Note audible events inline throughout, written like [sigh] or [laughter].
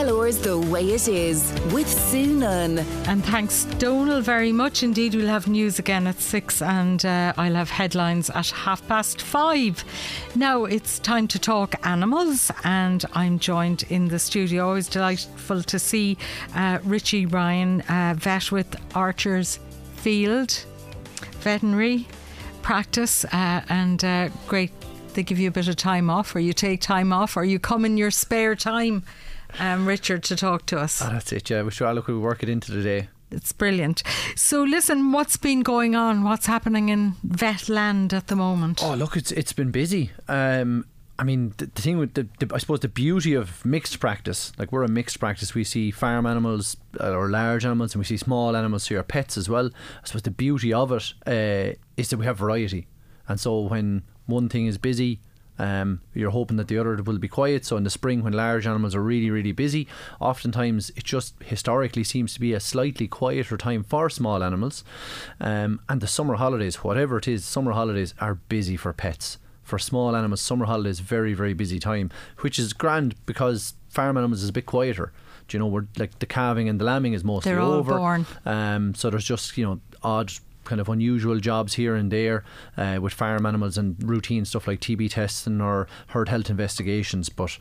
KCLR's The Way It Is with Sue Nunn. And thanks, Donal, very much indeed. We'll have news again at six, and uh, I'll have headlines at half past five. Now it's time to talk animals, and I'm joined in the studio. Always delightful to see uh, Richie Ryan, uh, vet with Archers Field Veterinary Practice, uh, and uh, great they give you a bit of time off, or you take time off, or you come in your spare time, um, Richard, to talk to us. Oh, that's it, yeah. We sure look we work it into the day. It's brilliant. So, listen, what's been going on? What's happening in Vetland at the moment? Oh, look, it's it's been busy. Um, I mean, the, the thing with the, the, I suppose the beauty of mixed practice, like we're a mixed practice, we see farm animals uh, or large animals, and we see small animals, so your pets as well. I suppose the beauty of it uh, is that we have variety, and so when one thing is busy, um, you're hoping that the other will be quiet. So in the spring, when large animals are really, really busy, oftentimes it just historically seems to be a slightly quieter time for small animals. Um, and the summer holidays, whatever it is, summer holidays are busy for pets. For small animals, summer holidays very, very busy time, which is grand because farm animals is a bit quieter. Do you know, we're like the calving and the lambing is mostly They're all over. born. Um, so there's just you know odd kind of unusual jobs here and there uh, with farm animals and routine stuff like TB testing or herd health investigations. But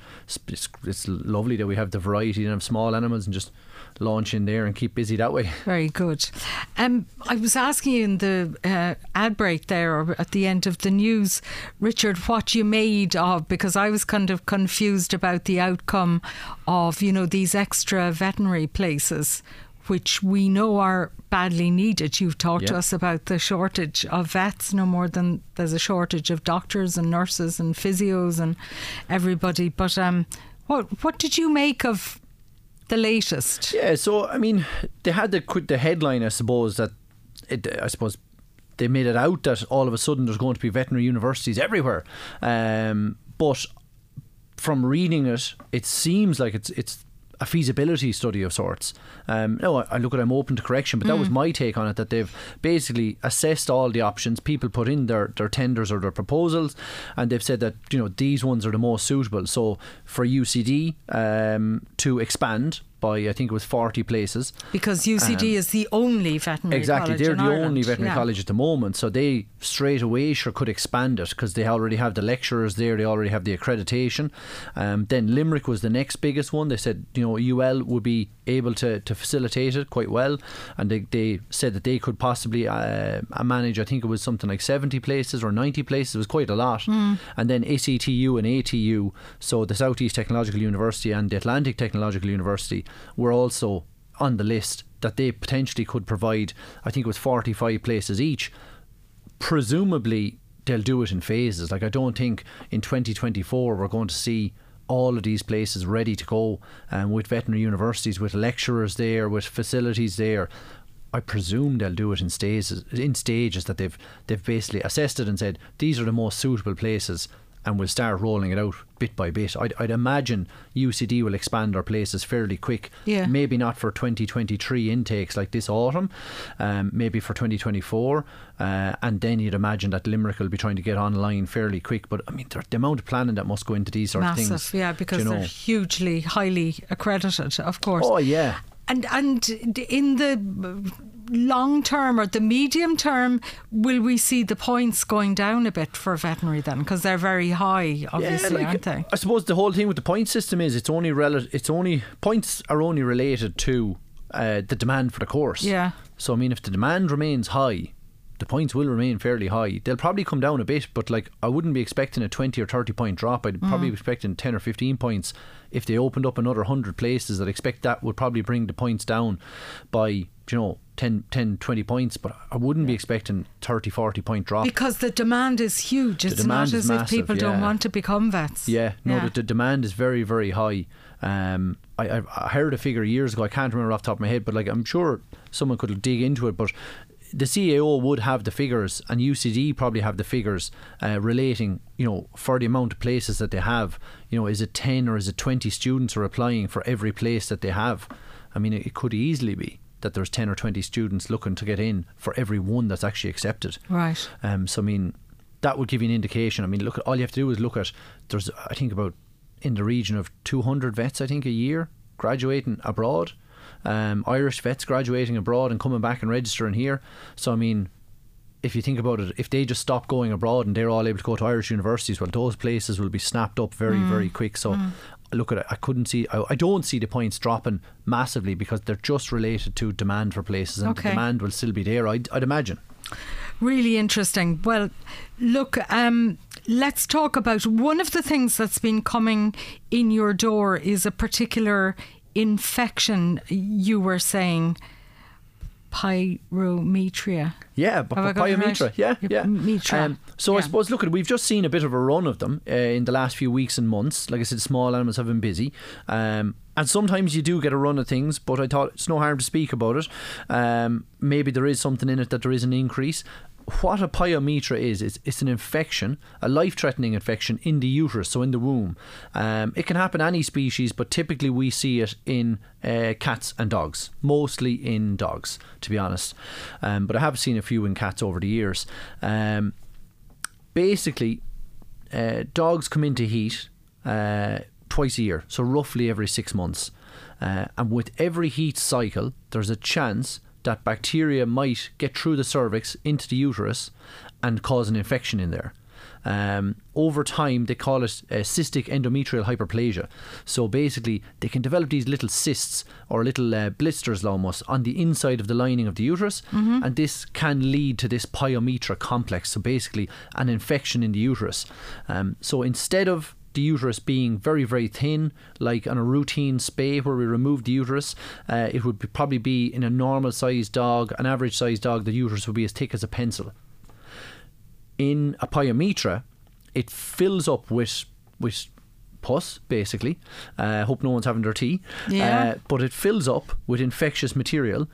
it's, it's lovely that we have the variety of small animals and just launch in there and keep busy that way. [laughs] Very good. Um, I was asking you in the uh, ad break there, or at the end of the news, Richard, what you made of because I was kind of confused about the outcome of you know these extra veterinary places which we know are badly needed. You've talked to us about the shortage of vets, no more than there's a shortage of doctors and nurses and physios and everybody. But um, what what did you make of the latest? Yeah, so I mean, they had the the headline, I suppose that it, I suppose they made it out that all of a sudden there's going to be veterinary universities everywhere, um, but from reading it, it seems like it's it's a feasibility study of sorts. Um, no, I, I look at I'm open to correction, but that was my take on it. That they've basically assessed all the options. People put in their, their tenders or their proposals, and they've said that you know these ones are the most suitable. So for UCD um, to expand by I think it was 40 places. Because UCD is the only veterinary Um, Exactly, college they're in the Ireland. only veterinary Yeah. college at the moment, so they straight away sure could expand it because they already have the lecturers there, they already have the accreditation. Um, then Limerick was the next biggest one. They said you know UL would be able to, to facilitate it quite well, and they, they said that they could possibly uh, manage. I think it was something like seventy places or ninety places. It was quite a lot. Hmm. And then SETU and ATU, so the Southeast Technological University and the Atlantic Technological University, were also on the list that they potentially could provide. I think it was 45 places each. Presumably, they'll do it in phases. Like, I don't think in 2024 we're going to see all of these places ready to go um, with veterinary universities, with lecturers there, with facilities there. I presume they'll do it in stages, in stages that they've they've basically assessed it and said these are the most suitable places, and we'll start rolling it out bit by bit. I'd, I'd imagine UCD will expand our places fairly quick. Yeah. Maybe not for 2023 intakes like this autumn, um, maybe for 2024, uh, and then you'd imagine that Limerick will be trying to get online fairly quick. But I mean, the, the amount of planning that must go into these sort Massive, of things. yeah, because you know. they're hugely, highly accredited, of course. Oh yeah. And and in the long term or the medium term, will we see the points going down a bit for veterinary then? Because they're very high, obviously, like, aren't they? I suppose the whole thing with the point system is it's only rel- it's only points are only related to uh, the demand for the course. Yeah. So I mean, if the demand remains high, the points will remain fairly high. They'll probably come down a bit, but like I wouldn't be expecting a twenty or thirty point drop. I'd probably be expecting ten or fifteen points. If they opened up another hundred places, I'd expect that would probably bring the points down by you know 10, 10 20 points. But I wouldn't be expecting 30, 40 point drop. Because the demand is huge. It's demand not as if massive, people don't want to become vets. Yeah, no, The, the demand is very, very high. Um, I, I I heard a figure years ago. I can't remember off the top of my head, but like I'm sure someone could dig into it. But the CAO would have the figures, and UCD probably have the figures uh, relating, you know, for the amount of places that they have. You know, is it ten or is it twenty students are applying for every place that they have? I mean, it, it could easily be that there's ten or twenty students looking to get in for every one that's actually accepted. Right. Um, so I mean, that would give you an indication. I mean, look, at all you have to do is look at. There's, I think, about in the region of 200 vets. I think a year graduating abroad. Um, Irish vets graduating abroad and coming back and registering here. So I mean, if you think about it, if they just stop going abroad and they're all able to go to Irish universities, well, those places will be snapped up very, Mm. very quick. So, look at it. I couldn't see. I, I don't see the points dropping massively because they're just related to demand for places, and Okay. the demand will still be there. I'd, I'd imagine. Really interesting. Well, look, um, let's talk about one of the things that's been coming in your door is a particular infection. You were saying pyrometria. Yeah, but Have I got it Pyometra, right? yeah, yeah. Metra. So I Yeah. suppose, look, we've just seen a bit of a run of them uh, in the last few weeks and months. Like I said, small animals have been busy. Um, and sometimes you do get a run of things, but I thought it's no harm to speak about it. Um, maybe there is something in it that there is an increase. What a pyometra is, is it's an infection, a life threatening infection in the uterus, so in the womb. Um, it can happen any species, but typically we see it in uh, cats and dogs, mostly in dogs, to be honest. Um, but I have seen a few in cats over the years. Um, basically, uh, dogs come into heat uh, twice a year, so roughly every six months. Uh, and with every heat cycle, there's a chance that bacteria might get through the cervix into the uterus and cause an infection in there. Um, over time, they call it uh, cystic endometrial hyperplasia. So basically, they can develop these little cysts or little uh, blisters almost on the inside of the lining of the uterus, and this can lead to this pyometra complex. So basically, an infection in the uterus. Um, so instead of the uterus being very very thin like on a routine spay where we remove the uterus uh, it would be, probably be in a normal sized dog an average sized dog the uterus would be as thick as a pencil in a pyometra it fills up with with pus basically. Uh, hope no one's having their tea. Yeah. uh, but it fills up with infectious material.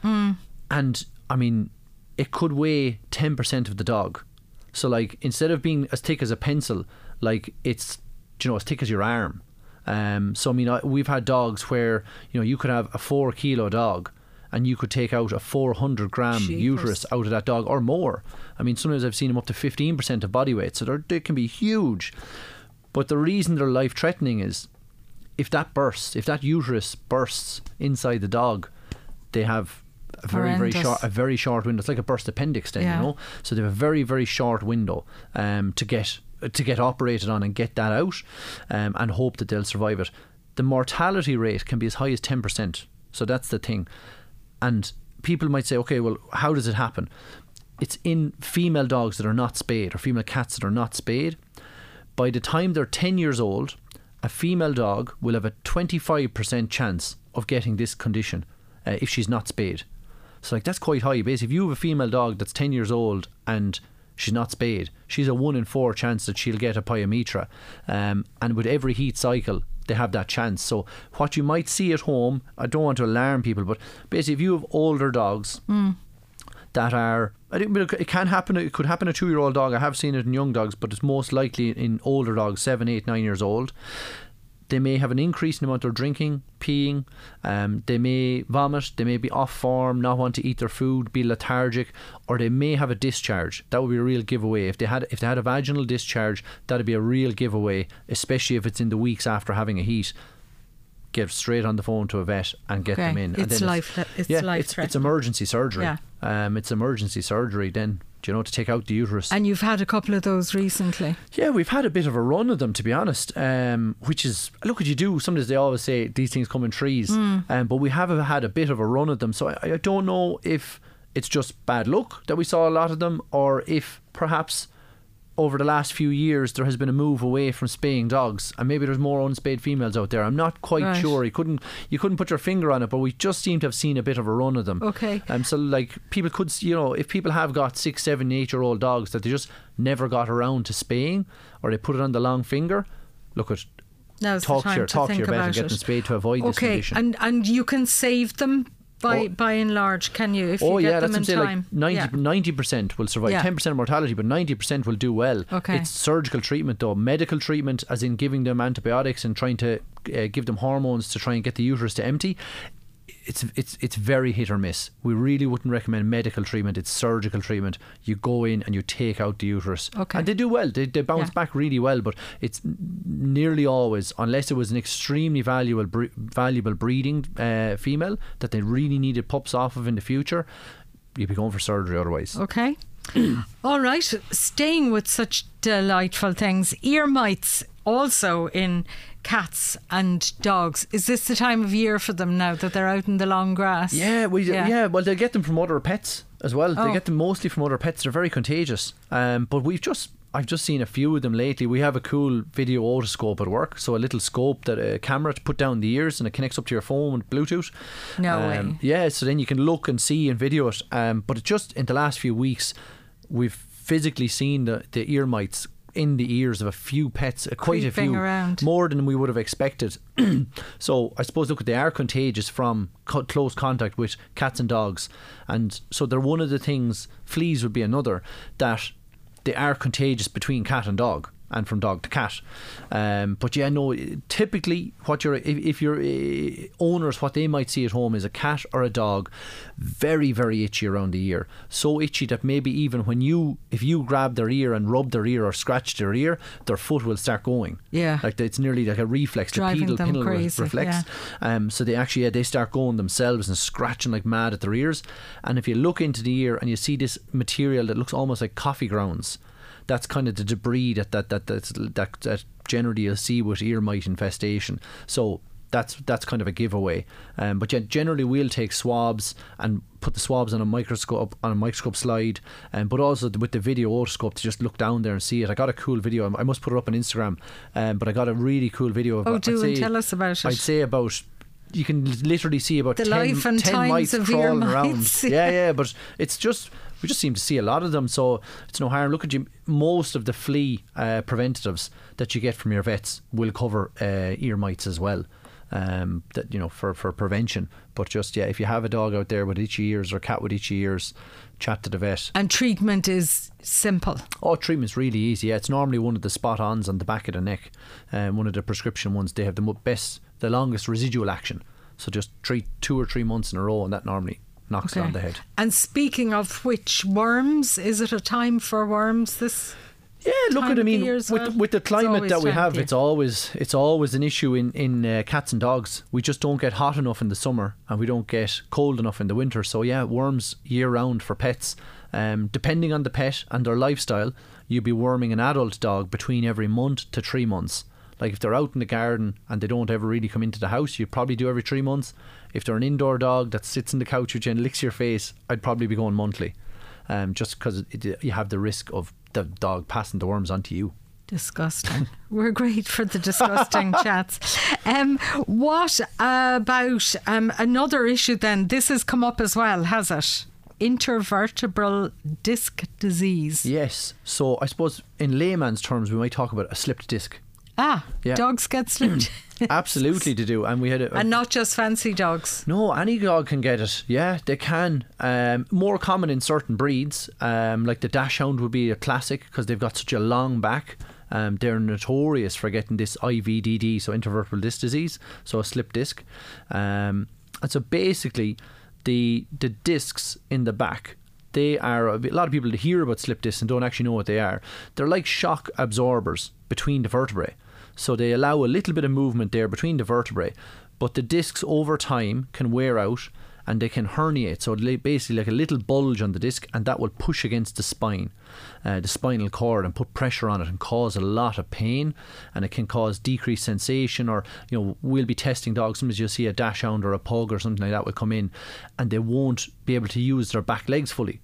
And I mean it could weigh 10% of the dog. So like instead of being as thick as a pencil like it's you know as thick as your arm. Um, so I mean I, we've had dogs where you know you could have a four kilo dog and you could take out a 400 gram Jeepers. uterus out of that dog or more I mean sometimes I've seen them up to 15% of body weight so they're, they can be huge but the reason they're life threatening is if that bursts, if that uterus bursts inside the dog, they have a very very short a very short window. It's like a burst appendix then, Yeah. you know. So they have a very very short window um, to get to get operated on and get that out, um, and hope that they'll survive it. The mortality rate can be as high as ten percent. So that's the thing, and people might say, okay, well, how does it happen? It's in female dogs that are not spayed or female cats that are not spayed by the time they're 10 years old, a female dog will have a 25% chance of getting this condition uh, if she's not spayed. So, like, that's quite high. Basically, if you have a female dog that's 10 years old and she's not spayed, she's a 1 in 4 chance that she'll get a pyometra. Um, and with every heat cycle, they have that chance. So, what you might see at home, I don't want to alarm people, but basically, if you have older dogs, hmm. that are I think it can happen it could happen a two year old dog. I have seen it in young dogs but it's most likely in older dogs seven eight nine years old they may have an increase in the amount of drinking peeing um, they may vomit they may be off form not want to eat their food be lethargic or they may have a discharge that would be a real giveaway if they had if they had a vaginal discharge that'd be a real giveaway especially if it's in the weeks after having a heat get straight on the phone to a vet and get Okay. them in. It's and then life- it's yeah, life it's, it's emergency surgery. Yeah. Um, it's emergency surgery then, do you know, to take out the uterus. And you've had a couple of those recently. yeah, we've had a bit of a run of them, to be honest. Um, which is, look what you do. Sometimes they always say these things come in trees, Hmm. um, but we have had a bit of a run of them. So I, I don't know if it's just bad luck that we saw a lot of them, or if perhaps over the last few years there has been a move away from spaying dogs, and maybe there's more unspayed females out there. I'm not quite Right. sure. You couldn't you couldn't put your finger on it, but we just seem to have seen a bit of a run of them. Okay. Um, so like people could, you know, if people have got six, seven, eight year old dogs that they just never got around to spaying, or they put it on the long finger, look at Now's the talk to your to talk to your vet about and get them spayed to avoid this Okay, condition. and and you can save them by Oh. by and large, can you? If oh you get yeah, them that's in what I'm saying. time. Like 90 Yeah. ninety percent will survive. Yeah. Ten percent mortality, but ninety percent will do well. Okay. It's surgical treatment though, medical treatment, as in giving them antibiotics and trying to uh, give them hormones to try and get the uterus to empty. It's it's it's very hit or miss. We really wouldn't recommend medical treatment. It's surgical treatment. You go in and you take out the uterus, Okay. and they do well. They, they bounce Yeah. back really well, but it's nearly always, unless it was an extremely valuable bre- valuable breeding uh, female that they really needed pups off of in the future, you'd be going for surgery otherwise. Okay. [clears throat] All right. Staying with such delightful things, ear mites also in cats and dogs. Is this the time of year for them now that they're out in the long grass? Yeah, we Yeah. yeah. Well, they get them from other pets as well. Oh. They get them mostly from other pets. They're very contagious. Um, but we've just I've just seen a few of them lately. We have a cool video otoscope at work, so a little scope that a camera to put down the ears and it connects up to your phone with Bluetooth. No Um, way. Yeah, so then you can look and see and video it. Um, but it just in the last few weeks, we've physically seen the the ear mites in the ears of a few pets, uh, quite a few, around. more than we would have expected. [clears throat] so I suppose look, they are contagious from co- close contact with cats and dogs, and so they're one of the things. Fleas would be another that they are contagious between cat and dog. And from dog to cat, um, but yeah, no. Typically, what your if, if your uh, owners, what they might see at home is a cat or a dog, very very itchy around the ear, so itchy that maybe even when you if you grab their ear and rub their ear or scratch their ear, their foot will start going. Yeah. like it's nearly like a reflex, the pedal pinnal re- reflex. Um, so they actually yeah, they start going themselves and scratching like mad at their ears. And if you look into the ear and you see this material that looks almost like coffee grounds, that's kind of the debris that that that that's, that, that generally you'll see with ear mite infestation. So. That's that's kind of a giveaway, um, but yeah, generally we'll take swabs and put the swabs on a microscope on a microscope slide, um, but also with the video otoscope to just look down there and see it. I got a cool video. I must put it up on Instagram, um, but I got a really cool video. Of, Oh, do say- tell us about it. I'd say about you can literally see about The 10, life and 10 times mites of crawling around. [laughs] Yeah, yeah, but it's just we just seem to see a lot of them, so it's no harm. Look at you. Most of the flea uh, preventatives that you get from your vets will cover uh, ear mites as well. Um, that you know for for prevention, but just yeah, if you have a dog out there with itchy ears or a cat with itchy ears, chat to the vet. And treatment is simple. Oh, treatment's really easy. Yeah, it's normally one of the spot ons on the back of the neck, um, one of the prescription ones. They have the best, the longest residual action. So just treat two or three months in a row, and that normally knocks it on the head. And speaking of which, worms, is it a time for worms this? Yeah, look at I mean with well? with the climate that we have, it's always it's always an issue in in uh, cats and dogs. We just don't get hot enough in the summer, and we don't get cold enough in the winter. So yeah, worms year round for pets. Um, depending on the pet and their lifestyle, you'd be worming an adult dog between every month to three months. Like if they're out in the garden and they don't ever really come into the house, you'd probably do every three months. If they're an indoor dog that sits in the couch with you and licks your face, I'd probably be going monthly, um, just because you have the risk of the dog passing the worms onto you. Disgusting. [laughs] We're great for the disgusting [laughs] chats. Um, what about um, another issue then? This has come up as well, has it? Intervertebral disc disease. Yes. So I suppose in layman's terms, we might talk about a slipped disc. Ah, Yeah. dogs get slipped. [clears throat] Absolutely to do. And we had a, a and not just fancy dogs. No, any dog can get it. Yeah, they can. Um, more common in certain breeds, um, like the Dachshund would be a classic because they've got such a long back. Um, they're notorious for getting this IVDD, so intervertebral disc disease, so a slip disc. Um, and so basically, the the discs in the back. They are a lot of people hear about slip discs and don't actually know what they are. They're like shock absorbers between the vertebrae. So they allow a little bit of movement there between the vertebrae, but the discs over time can wear out and they can herniate. So basically, like a little bulge on the disc, and that will push against the spine, uh, the spinal cord, and put pressure on it and cause a lot of pain. And it can cause decreased sensation. Or you know, we'll be testing dogs. Sometimes you'll see a dachshund or a pug or something like that will come in, and they won't be able to use their back legs fully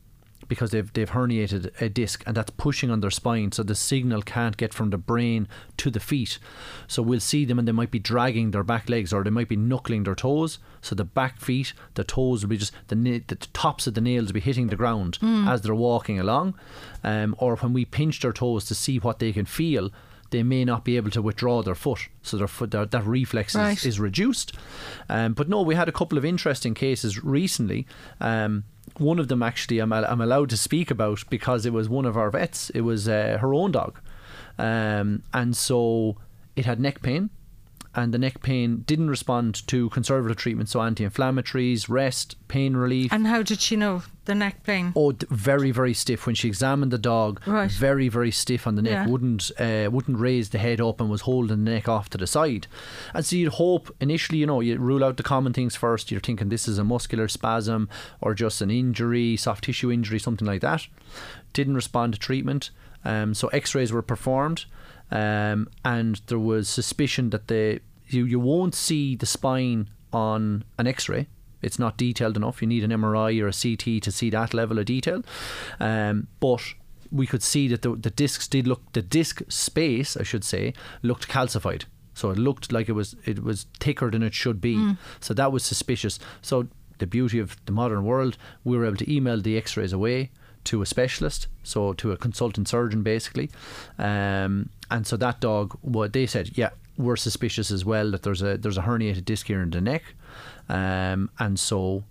because they've they've herniated a disc and that's pushing on their spine so the signal can't get from the brain to the feet. So we'll see them and they might be dragging their back legs or they might be knuckling their toes. So the back feet the toes will be just the, na- the tops of the nails will be hitting the ground as they're walking along. Um, or when we pinch their toes to see what they can feel they may not be able to withdraw their foot, so their foot their, that reflex Right. is, is reduced. Um, but no, we had a couple of interesting cases recently. Um, one of them actually I'm, I'm allowed to speak about because it was one of our vets. It was uh, her own dog, um, and so it had neck pain. And the neck pain didn't respond to conservative treatment, so anti-inflammatories, rest, pain relief. And how did she know the neck pain? Oh, very, very stiff. When she examined the dog, Right. very, very stiff on the neck. Yeah. Wouldn't uh, wouldn't raise the head up and was holding the neck off to the side. And so you'd hope initially, you know, you rule out the common things first. You're thinking this is a muscular spasm or just an injury, soft tissue injury, something like that. Didn't respond to treatment. Um, so X-rays were performed, um, and there was suspicion that the you you won't see the spine on an X-ray. It's not detailed enough. You need an MRI or a CT to see that level of detail. Um, but we could see that the, the discs did look, the disc space, I should say, looked calcified. So it looked like it was it was thicker than it should be. So that was suspicious. So the beauty of the modern world, we were able to email the X-rays away to a specialist, so to a consultant surgeon basically, um, and so that dog, what they said, yeah, we're suspicious as well that there's a there's a herniated disc here in the neck, um, and so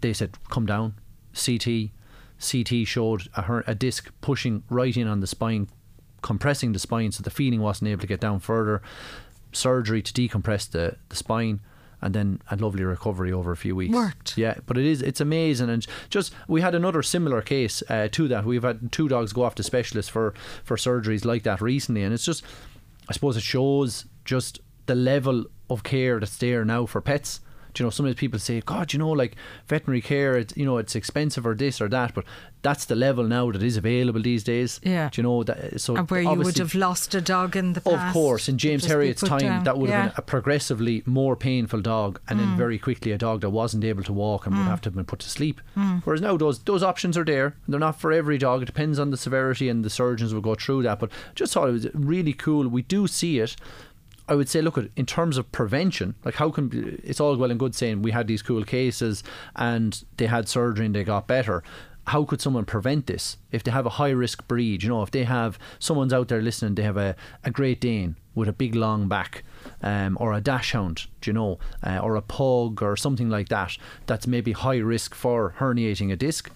they said come down, CT, CT showed a, her- a disc pushing right in on the spine, compressing the spine, so the feeling wasn't able to get down further. Surgery to decompress the, the spine, and then a lovely recovery over a few weeks. Worked. Yeah, but it is it's amazing, and just we had another similar case uh, to that. We've had two dogs go off to specialists for for surgeries like that recently, and it's just I suppose it shows just the level of care that's there now for pets. Do you know, sometimes people say, God, you know, like veterinary care, it's, you know, it's expensive or this or that, but that's the level now that is available these days. Yeah. Do you know that? So And where you would have lost a dog in the past. of course, in James Herriot's time, down. that would have Yeah. Mm. been a progressively more painful dog, and then very quickly a dog that wasn't able to walk and would have to have been put to sleep. Whereas now those those options are there. They're not for every dog. It depends on the severity, and the surgeons will go through that. But just thought it was really cool. We do see it. I would say, look at in terms of prevention. Like, how can it's all well and good saying we had these cool cases and they had surgery and they got better. How could someone prevent this if they have a high risk breed? You know, if they have someone's out there listening, they have a, a Great Dane with a big long back, um, or a Dachshund, do you know, uh, or a Pug or something like that. That's maybe high risk for herniating a disc.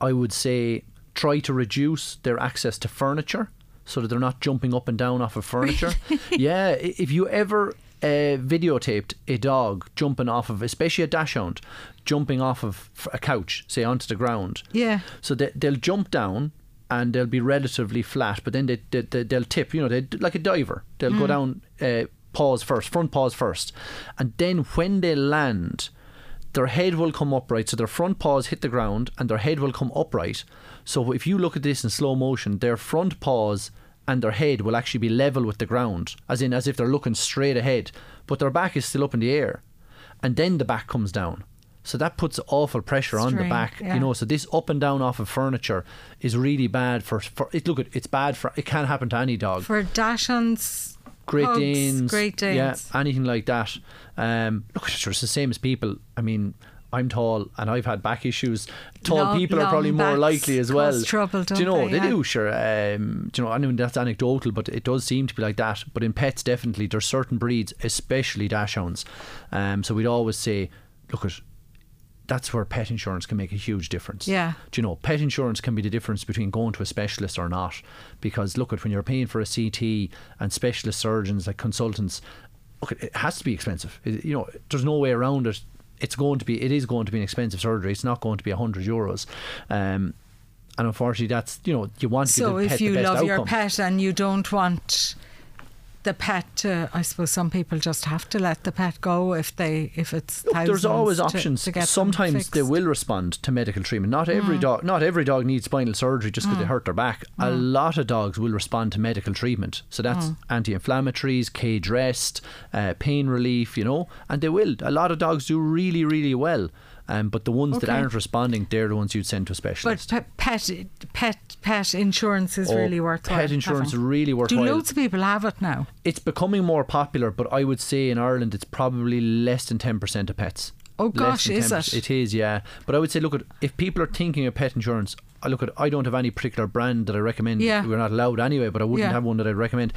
I would say try to reduce their access to furniture so that they're not jumping up and down off of furniture. [laughs] yeah, if you ever uh, videotaped a dog jumping off of, especially a dachshund, jumping off of a couch, say onto the ground. Yeah. So they, they'll jump down and they'll be relatively flat, but then they, they, they, they'll tip, you know, they like a diver. They'll go down uh, paws first, front paws first. And then when they land, their head will come upright. So their front paws hit the ground and their head will come upright. So if you look at this in slow motion, their front paws and their head will actually be level with the ground, as in as if they're looking straight ahead, but their back is still up in the air. And then the back comes down. So that puts awful pressure on the back, yeah. you know. So this up and down off of furniture is really bad for. for it, look, it's bad for. It can happen to any dog. For Dachshunds, Great Pugs, Danes, Great Danes. yeah, anything like that. Um, look, it's the same as people. I mean, I'm tall and I've had back issues. Tall Long- people are probably more likely as well. trouble, do you know they? Yeah. do? Sure. Um, do you know? I mean that's anecdotal, but it does seem to be like that. But in pets, definitely, there's certain breeds, especially dachshunds. Um, so we'd always say, look at. That's where pet insurance can make a huge difference. Yeah. Do you know, pet insurance can be the difference between going to a specialist or not. Because look at when you're paying for a CT and specialist surgeons like consultants, look, it has to be expensive. It- you know, there's no way around it. It's going to be, it is going to be an expensive surgery. It's not going to be hundred euros. Um, and unfortunately, that's you know, you want to So give the pet if you love your pet and you don't want the pet to, I suppose some people just have to let the pet go if they if it's Look, there's always to- options. To Sometimes they will respond to medical treatment. Not every Mm. dog, not every dog needs spinal surgery just because they hurt their back. A lot of dogs will respond to medical treatment. So that's Mm. anti-inflammatories, cage rest, uh, pain relief. You know, and they will. A lot of dogs do really, really well. Um, but the ones that aren't responding, they're the ones you'd send to a But specialist. pet pet pet, pet insurance is Oh, really worthwhile. pet insurance having. is really worth. Do worthwhile. loads of people have it now? it's becoming more popular, but I would say in Ireland it's probably less than ten percent of pets. Oh, gosh, is it? It is, yeah. But I would say, look at if people are thinking of pet insurance. I look at. I don't have any particular brand that I recommend. Yeah. We're not allowed anyway, but I wouldn't Yeah. have one that I'd recommend.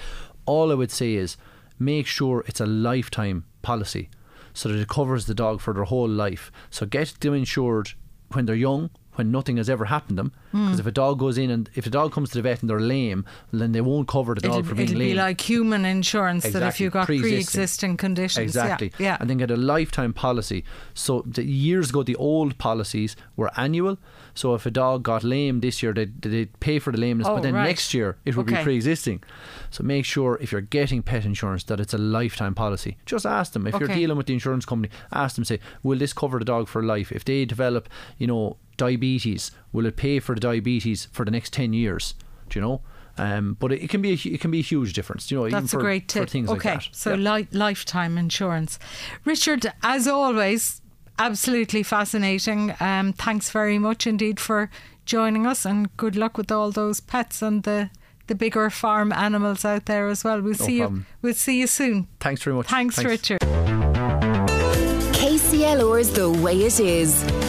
All I would say is make sure it's a lifetime policy, so that it covers the dog for their whole life. So get them insured when they're young, when nothing has ever happened to them. Hmm. Because if a dog goes in and if a dog comes to the vet and they're lame, then they won't cover the dog It'll, for being it'll lame. be like human insurance that if you've got pre-existing. pre-existing conditions. Exactly. Yeah. yeah. And then get a lifetime policy. So the years ago, the old policies were annual. So if a dog got lame this year, they'd, they'd pay for the lameness, Oh, but then right. next year it would Okay. be pre-existing. So make sure if you're getting pet insurance that it's a lifetime policy. Just ask them if you're dealing with the insurance company. Ask them, say, will this cover the dog for life? If they develop, you know, diabetes, will it pay for the diabetes for the next ten years? Do you know? Um, but it, it can be a, it can be a huge difference. You know, even That's for, a great for tip. things okay, like that. so Yeah. li- lifetime insurance. Richard, as always, absolutely fascinating. Um, thanks very much indeed for joining us, and good luck with all those pets and the the bigger farm animals out there as well. We'll see problem. you. We'll see you soon. Thanks very much. Thanks, Richard. KCLR's The Way It Is.